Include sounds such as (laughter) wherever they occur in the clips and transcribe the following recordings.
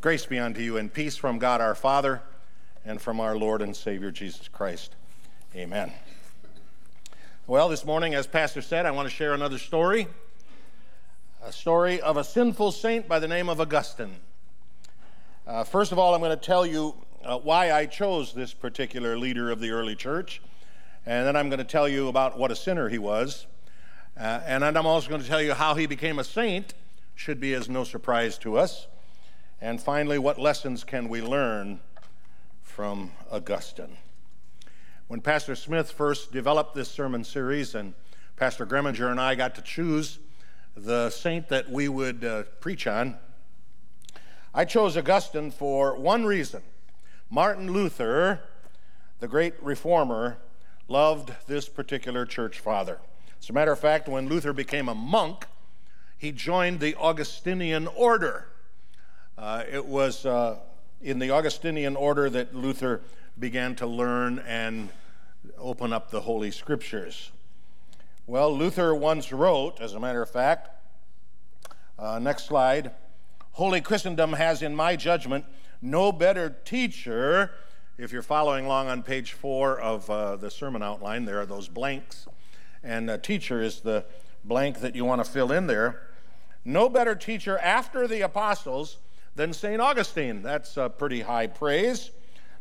Grace be unto you and peace from God our Father and from our Lord and Savior Jesus Christ. Amen. Well, this morning, as Pastor said, I want to share another story a story of a sinful saint by the name of Augustine. Uh, first of all, I'm going to tell you uh, why I chose this particular leader of the early church, and then I'm going to tell you about what a sinner he was. Uh, and then I'm also going to tell you how he became a saint, should be as no surprise to us. And finally, what lessons can we learn from Augustine? When Pastor Smith first developed this sermon series, and Pastor Greminger and I got to choose the saint that we would uh, preach on, I chose Augustine for one reason. Martin Luther, the great reformer, loved this particular church father. As a matter of fact, when Luther became a monk, he joined the Augustinian order. Uh, it was uh, in the Augustinian order that Luther began to learn and open up the Holy Scriptures. Well, Luther once wrote, as a matter of fact, uh, next slide Holy Christendom has, in my judgment, no better teacher. If you're following along on page four of uh, the sermon outline, there are those blanks and teacher is the blank that you want to fill in there. No better teacher after the apostles than St. Augustine. That's a pretty high praise.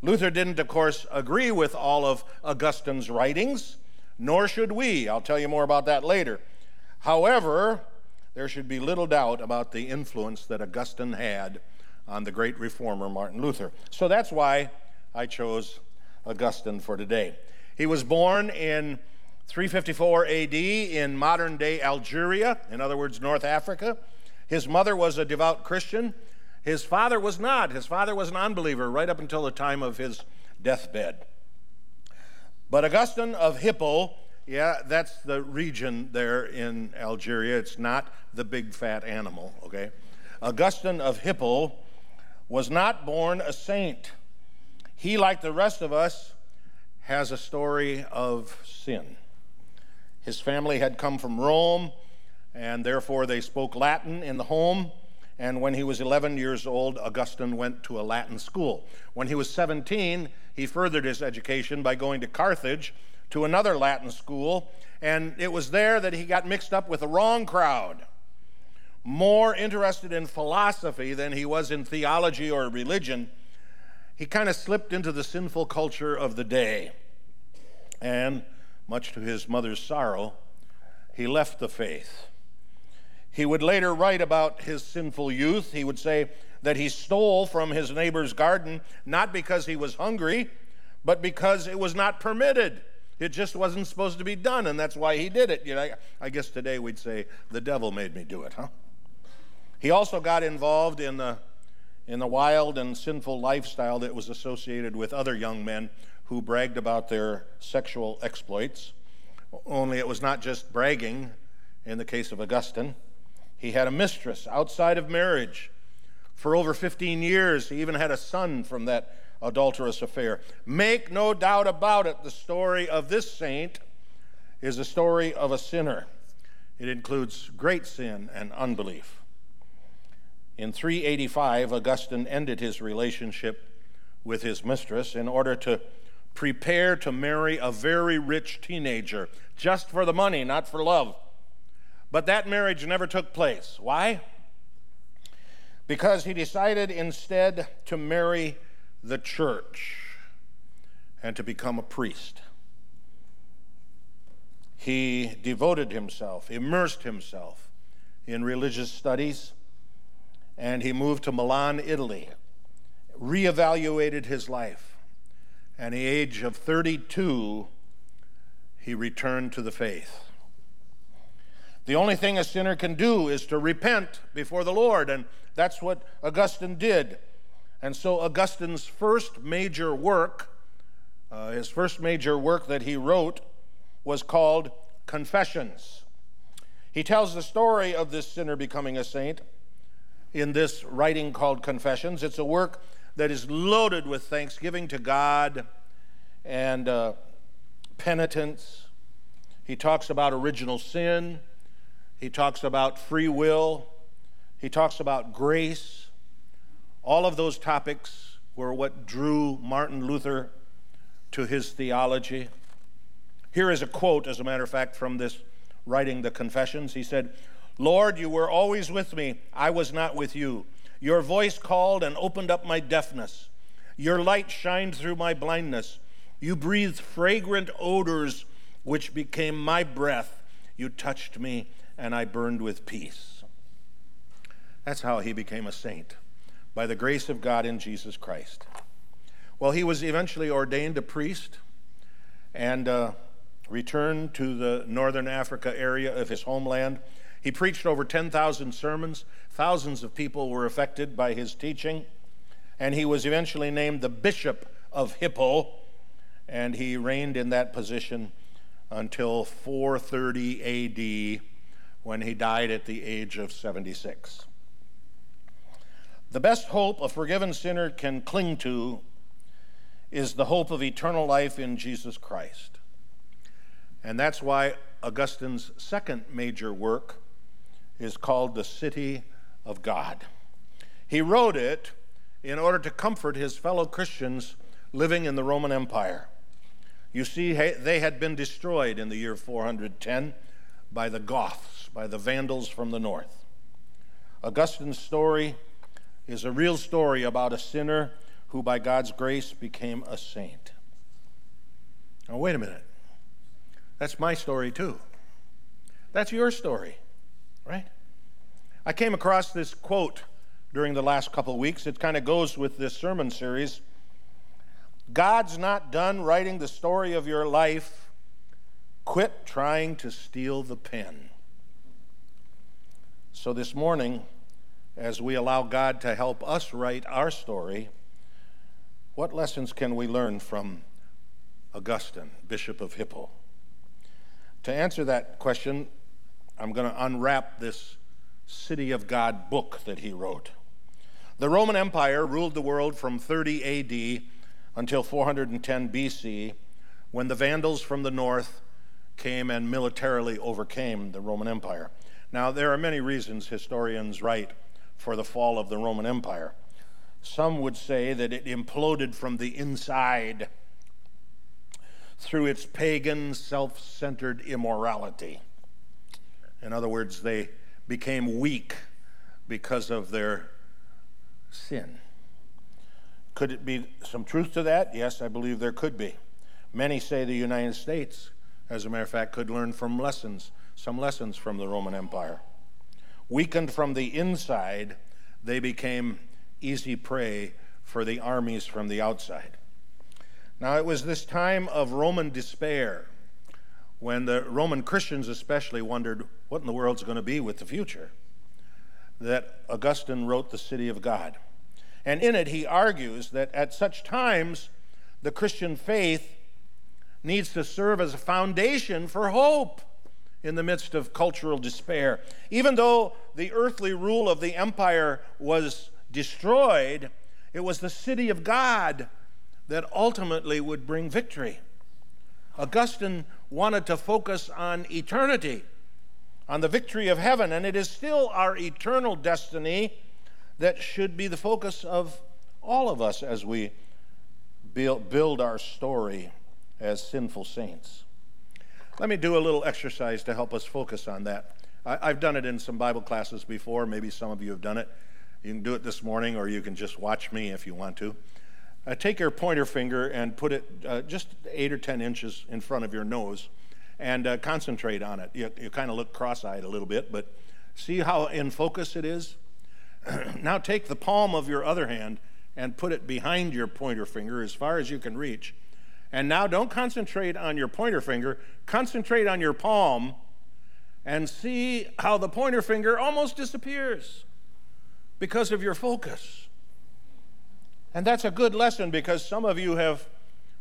Luther didn't, of course, agree with all of Augustine's writings, nor should we. I'll tell you more about that later. However, there should be little doubt about the influence that Augustine had on the great reformer Martin Luther. So that's why I chose Augustine for today. He was born in 354 AD in modern day Algeria, in other words, North Africa. His mother was a devout Christian. His father was not. His father was an unbeliever right up until the time of his deathbed. But Augustine of Hippo, yeah, that's the region there in Algeria. It's not the big fat animal, okay? Augustine of Hippo was not born a saint. He, like the rest of us, has a story of sin. His family had come from Rome, and therefore they spoke Latin in the home. And when he was 11 years old, Augustine went to a Latin school. When he was 17, he furthered his education by going to Carthage to another Latin school, and it was there that he got mixed up with the wrong crowd. More interested in philosophy than he was in theology or religion, he kind of slipped into the sinful culture of the day. And much to his mother's sorrow, he left the faith. He would later write about his sinful youth. He would say that he stole from his neighbor's garden not because he was hungry, but because it was not permitted. It just wasn't supposed to be done, and that's why he did it. You know, I guess today we'd say the devil made me do it, huh? He also got involved in the in the wild and sinful lifestyle that was associated with other young men who bragged about their sexual exploits. Only it was not just bragging in the case of Augustine. He had a mistress outside of marriage. For over 15 years, he even had a son from that adulterous affair. Make no doubt about it, the story of this saint is a story of a sinner. It includes great sin and unbelief. In 385, Augustine ended his relationship with his mistress in order to prepare to marry a very rich teenager just for the money, not for love. But that marriage never took place. Why? Because he decided instead to marry the church and to become a priest. He devoted himself, immersed himself in religious studies, and he moved to Milan, Italy, reevaluated his life and at the age of 32, he returned to the faith. The only thing a sinner can do is to repent before the Lord, and that's what Augustine did. And so, Augustine's first major work, uh, his first major work that he wrote, was called Confessions. He tells the story of this sinner becoming a saint in this writing called Confessions. It's a work that is loaded with thanksgiving to God and uh, penitence. He talks about original sin. He talks about free will. He talks about grace. All of those topics were what drew Martin Luther to his theology. Here is a quote, as a matter of fact, from this writing the Confessions. He said, Lord, you were always with me. I was not with you. Your voice called and opened up my deafness. Your light shined through my blindness. You breathed fragrant odors which became my breath. You touched me, and I burned with peace. That's how he became a saint, by the grace of God in Jesus Christ. Well, he was eventually ordained a priest and uh, returned to the northern Africa area of his homeland. He preached over 10,000 sermons. Thousands of people were affected by his teaching. And he was eventually named the Bishop of Hippo, and he reigned in that position until 430 AD when he died at the age of 76. The best hope a forgiven sinner can cling to is the hope of eternal life in Jesus Christ. And that's why Augustine's second major work is called The City of God. He wrote it in order to comfort his fellow Christians living in the Roman Empire. You see, they had been destroyed in the year 410 by the Goths, by the Vandals from the north. Augustine's story is a real story about a sinner who, by God's grace, became a saint. Now, wait a minute. That's my story, too. That's your story, right? I came across this quote during the last couple weeks. It kind of goes with this sermon series. God's not done writing the story of your life. Quit trying to steal the pen. So, this morning, as we allow God to help us write our story, what lessons can we learn from Augustine, Bishop of Hippo? To answer that question, I'm going to unwrap this City of God book that he wrote. The Roman Empire ruled the world from 30 AD until 410 BC, when the Vandals from the north came and militarily overcame the Roman Empire. Now, there are many reasons historians write for the fall of the Roman Empire. Some would say that it imploded from the inside through its pagan, self centered immorality. In other words, they became weak because of their sin. Could it be some truth to that? Yes, I believe there could be. Many say the United States, as a matter of fact, could learn from lessons, some lessons from the Roman Empire. Weakened from the inside, they became easy prey for the armies from the outside. Now, it was this time of Roman despair when the Roman Christians, especially, wondered what in the world's going to be with the future that Augustine wrote The City of God. And in it, he argues that at such times, the Christian faith needs to serve as a foundation for hope in the midst of cultural despair. Even though the earthly rule of the empire was destroyed, it was the city of God that ultimately would bring victory. Augustine wanted to focus on eternity on the victory of heaven, and it is still our eternal destiny that should be the focus of all of us as we build our story as sinful saints. Let me do a little exercise to help us focus on that. I've done it in some Bible classes before. Maybe some of you have done it. You can do it this morning, or you can just watch me if you want to. Uh, take your pointer finger and put it uh, just eight or ten inches in front of your nose and uh, concentrate on it. You, you kind of look cross eyed a little bit, but see how in focus it is? (clears throat) now take the palm of your other hand and put it behind your pointer finger as far as you can reach. And now don't concentrate on your pointer finger, concentrate on your palm and see how the pointer finger almost disappears because of your focus. And that's a good lesson because some of you have,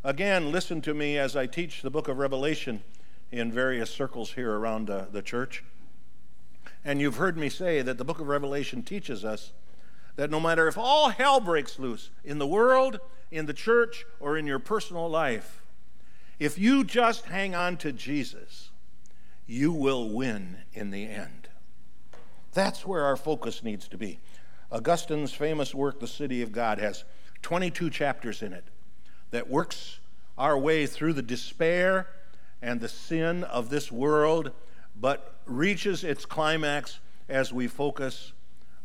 again, listened to me as I teach the book of Revelation in various circles here around uh, the church. And you've heard me say that the book of Revelation teaches us that no matter if all hell breaks loose in the world, in the church, or in your personal life, if you just hang on to Jesus, you will win in the end. That's where our focus needs to be. Augustine's famous work, The City of God, has 22 chapters in it that works our way through the despair and the sin of this world, but reaches its climax as we focus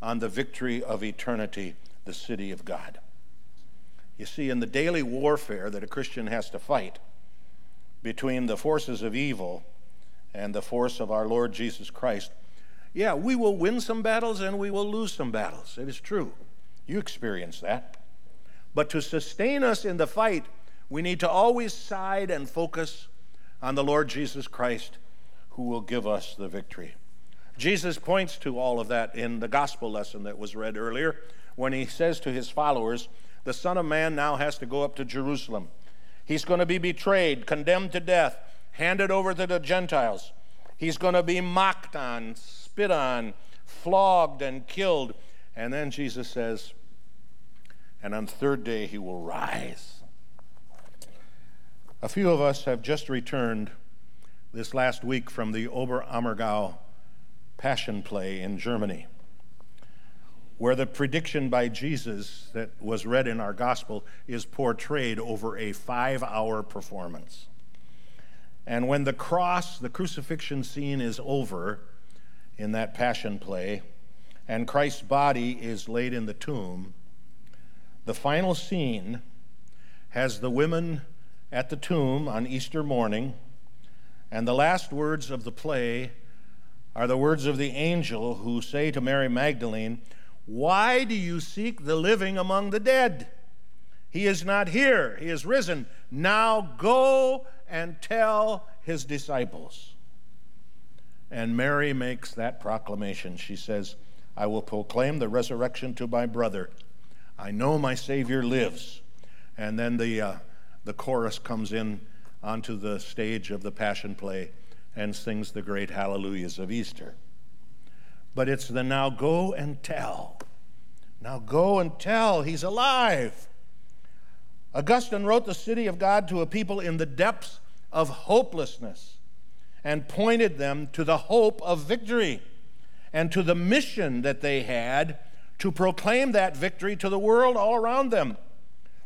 on the victory of eternity, the city of God. You see, in the daily warfare that a Christian has to fight between the forces of evil and the force of our Lord Jesus Christ, yeah, we will win some battles and we will lose some battles. It is true. You experience that. But to sustain us in the fight, we need to always side and focus on the Lord Jesus Christ who will give us the victory. Jesus points to all of that in the gospel lesson that was read earlier when he says to his followers, The Son of Man now has to go up to Jerusalem. He's going to be betrayed, condemned to death, handed over to the Gentiles. He's going to be mocked on, spit on, flogged, and killed. And then Jesus says, And on the third day he will rise. A few of us have just returned this last week from the Oberammergau Passion Play in Germany, where the prediction by Jesus that was read in our gospel is portrayed over a five hour performance. And when the cross, the crucifixion scene is over in that Passion Play, and Christ's body is laid in the tomb, the final scene has the women at the tomb on Easter morning and the last words of the play are the words of the angel who say to Mary Magdalene, Why do you seek the living among the dead? He is not here, he is risen. Now go and tell his disciples. And Mary makes that proclamation. She says, I will proclaim the resurrection to my brother. I know my Savior lives. And then the, uh, the chorus comes in onto the stage of the Passion Play and sings the great hallelujahs of Easter. But it's the now go and tell. Now go and tell, he's alive. Augustine wrote the city of God to a people in the depths of hopelessness and pointed them to the hope of victory and to the mission that they had to proclaim that victory to the world all around them.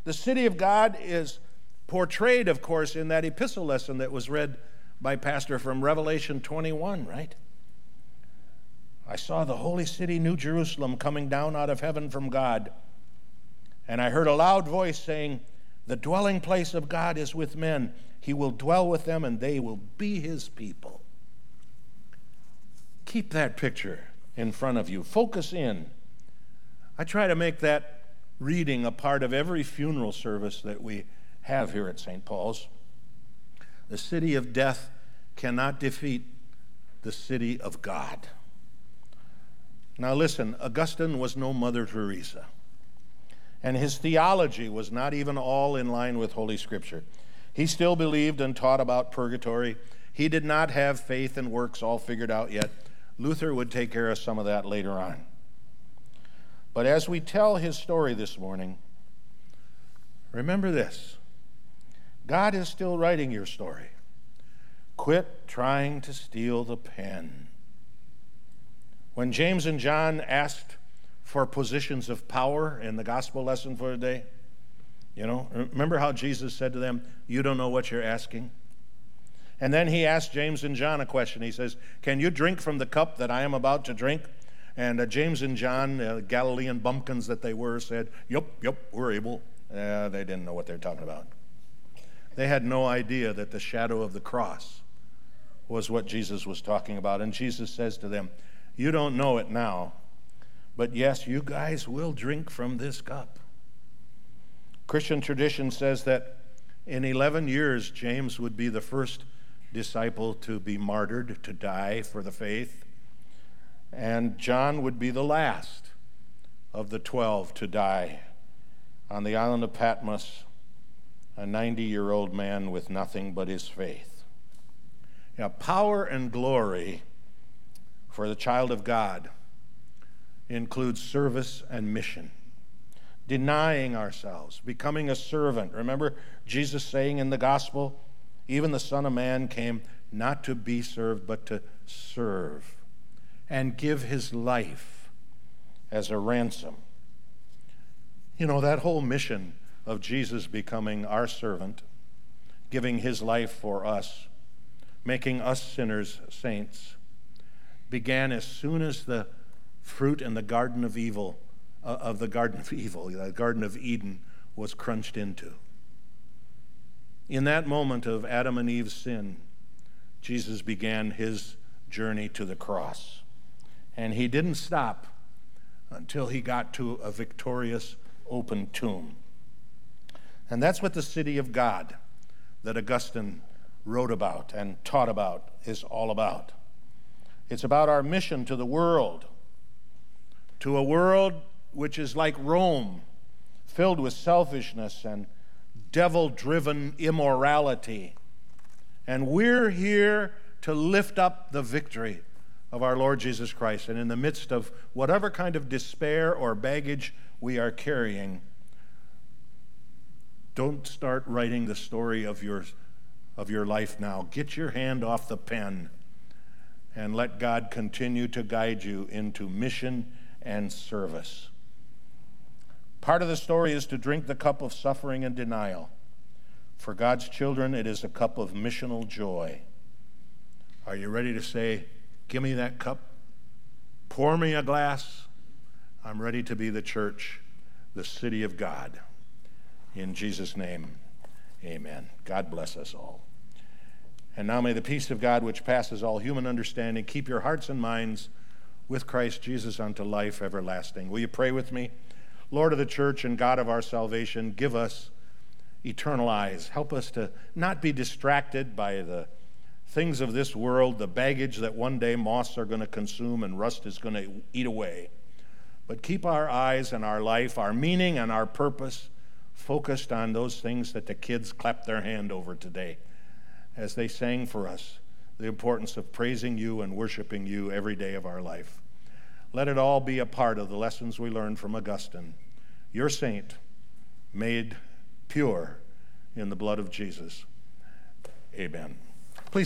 The city of God is portrayed, of course, in that epistle lesson that was read by Pastor from Revelation 21, right? I saw the holy city, New Jerusalem, coming down out of heaven from God. And I heard a loud voice saying, The dwelling place of God is with men. He will dwell with them, and they will be his people. Keep that picture in front of you. Focus in. I try to make that reading a part of every funeral service that we have here at St. Paul's. The city of death cannot defeat the city of God. Now, listen, Augustine was no Mother Teresa, and his theology was not even all in line with Holy Scripture. He still believed and taught about purgatory. He did not have faith and works all figured out yet. Luther would take care of some of that later on. But as we tell his story this morning, remember this God is still writing your story. Quit trying to steal the pen. When James and John asked for positions of power in the gospel lesson for today, you know, remember how Jesus said to them, You don't know what you're asking? And then he asked James and John a question. He says, Can you drink from the cup that I am about to drink? And uh, James and John, uh, Galilean bumpkins that they were, said, Yep, yep, we're able. Uh, they didn't know what they were talking about. They had no idea that the shadow of the cross was what Jesus was talking about. And Jesus says to them, You don't know it now, but yes, you guys will drink from this cup. Christian tradition says that in 11 years, James would be the first disciple to be martyred, to die for the faith, and John would be the last of the 12 to die on the island of Patmos a 90 year old man with nothing but his faith. Now, power and glory for the child of God includes service and mission, denying ourselves, becoming a servant. Remember Jesus saying in the gospel, even the Son of Man came not to be served, but to serve and give his life as a ransom. You know, that whole mission of Jesus becoming our servant, giving his life for us, making us sinners saints, began as soon as the fruit in the garden of evil uh, of the garden of evil, the garden of Eden was crunched into. In that moment of Adam and Eve's sin, Jesus began his journey to the cross. And he didn't stop until he got to a victorious open tomb. And that's what the city of God that Augustine wrote about and taught about is all about. It's about our mission to the world, to a world which is like Rome, filled with selfishness and devil driven immorality. And we're here to lift up the victory of our Lord Jesus Christ. And in the midst of whatever kind of despair or baggage we are carrying, don't start writing the story of your, of your life now. Get your hand off the pen and let God continue to guide you into mission and service. Part of the story is to drink the cup of suffering and denial. For God's children, it is a cup of missional joy. Are you ready to say, Give me that cup? Pour me a glass. I'm ready to be the church, the city of God. In Jesus' name, amen. God bless us all. And now may the peace of God, which passes all human understanding, keep your hearts and minds with Christ Jesus unto life everlasting. Will you pray with me? Lord of the church and God of our salvation, give us eternal eyes. Help us to not be distracted by the things of this world, the baggage that one day moths are going to consume and rust is going to eat away. But keep our eyes and our life, our meaning and our purpose focused on those things that the kids clapped their hand over today as they sang for us the importance of praising you and worshiping you every day of our life. Let it all be a part of the lessons we learned from Augustine, your saint, made pure in the blood of Jesus. Amen.